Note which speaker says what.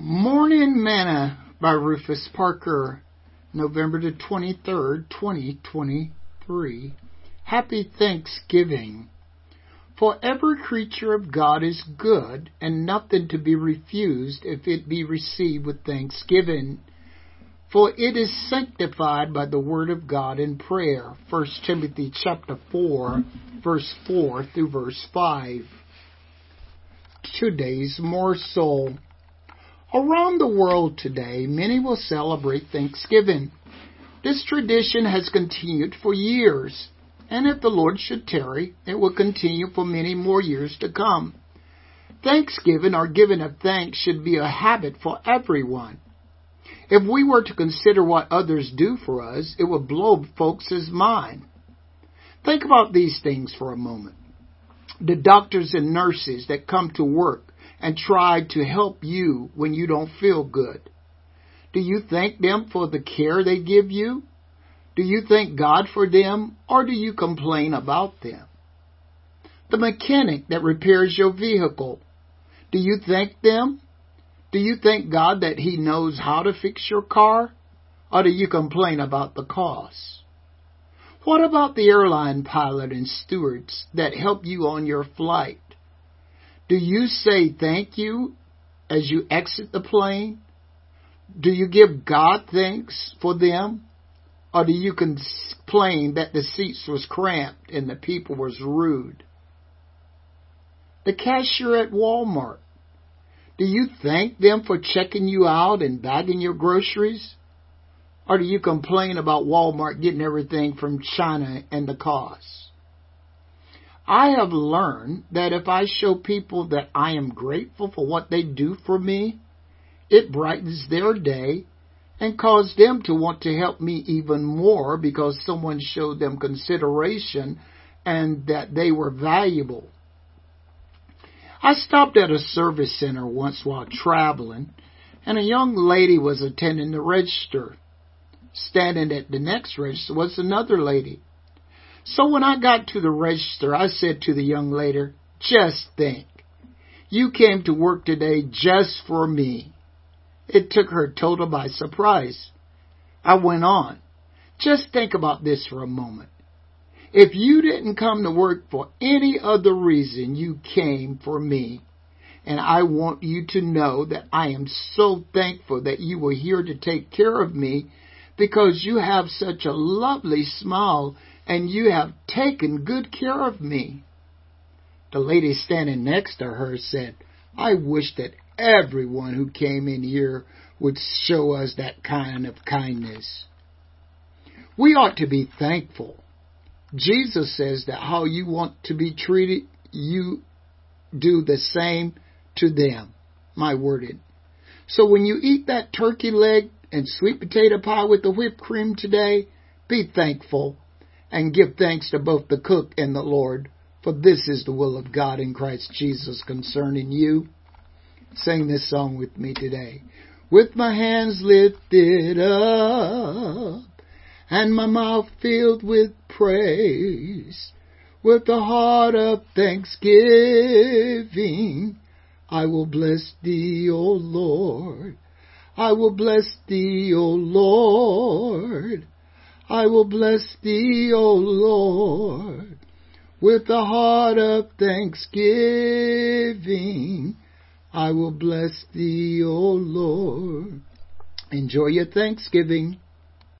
Speaker 1: Morning Manna by Rufus Parker, November the 23rd, 2023. Happy Thanksgiving. For every creature of God is good, and nothing to be refused if it be received with thanksgiving. For it is sanctified by the word of God in prayer. 1 Timothy chapter 4, verse 4 through verse 5. Today's morsel. Around the world today, many will celebrate Thanksgiving. This tradition has continued for years, and if the Lord should tarry, it will continue for many more years to come. Thanksgiving or giving of thanks should be a habit for everyone. If we were to consider what others do for us, it would blow folks' mind. Think about these things for a moment. The doctors and nurses that come to work and try to help you when you don't feel good? Do you thank them for the care they give you? Do you thank God for them or do you complain about them? The mechanic that repairs your vehicle, do you thank them? Do you thank God that He knows how to fix your car? Or do you complain about the cost? What about the airline pilot and stewards that help you on your flight? Do you say thank you as you exit the plane? Do you give God thanks for them? Or do you complain that the seats was cramped and the people was rude? The cashier at Walmart. Do you thank them for checking you out and bagging your groceries? Or do you complain about Walmart getting everything from China and the cost? I have learned that if I show people that I am grateful for what they do for me, it brightens their day and causes them to want to help me even more because someone showed them consideration and that they were valuable. I stopped at a service center once while traveling, and a young lady was attending the register. Standing at the next register was another lady. So when I got to the register, I said to the young lady, just think, you came to work today just for me. It took her total by surprise. I went on. Just think about this for a moment. If you didn't come to work for any other reason, you came for me. And I want you to know that I am so thankful that you were here to take care of me because you have such a lovely smile and you have taken good care of me. The lady standing next to her said, I wish that everyone who came in here would show us that kind of kindness. We ought to be thankful. Jesus says that how you want to be treated, you do the same to them. My worded. So when you eat that turkey leg and sweet potato pie with the whipped cream today, be thankful and give thanks to both the cook and the Lord, for this is the will of God in Christ Jesus concerning you. Sing this song with me today. With my hands lifted up and my mouth filled with praise, with a heart of thanksgiving, I will bless thee, O Lord. I will bless thee, O Lord. I will bless thee, O Lord, with a heart of thanksgiving. I will bless thee, O Lord. Enjoy your Thanksgiving.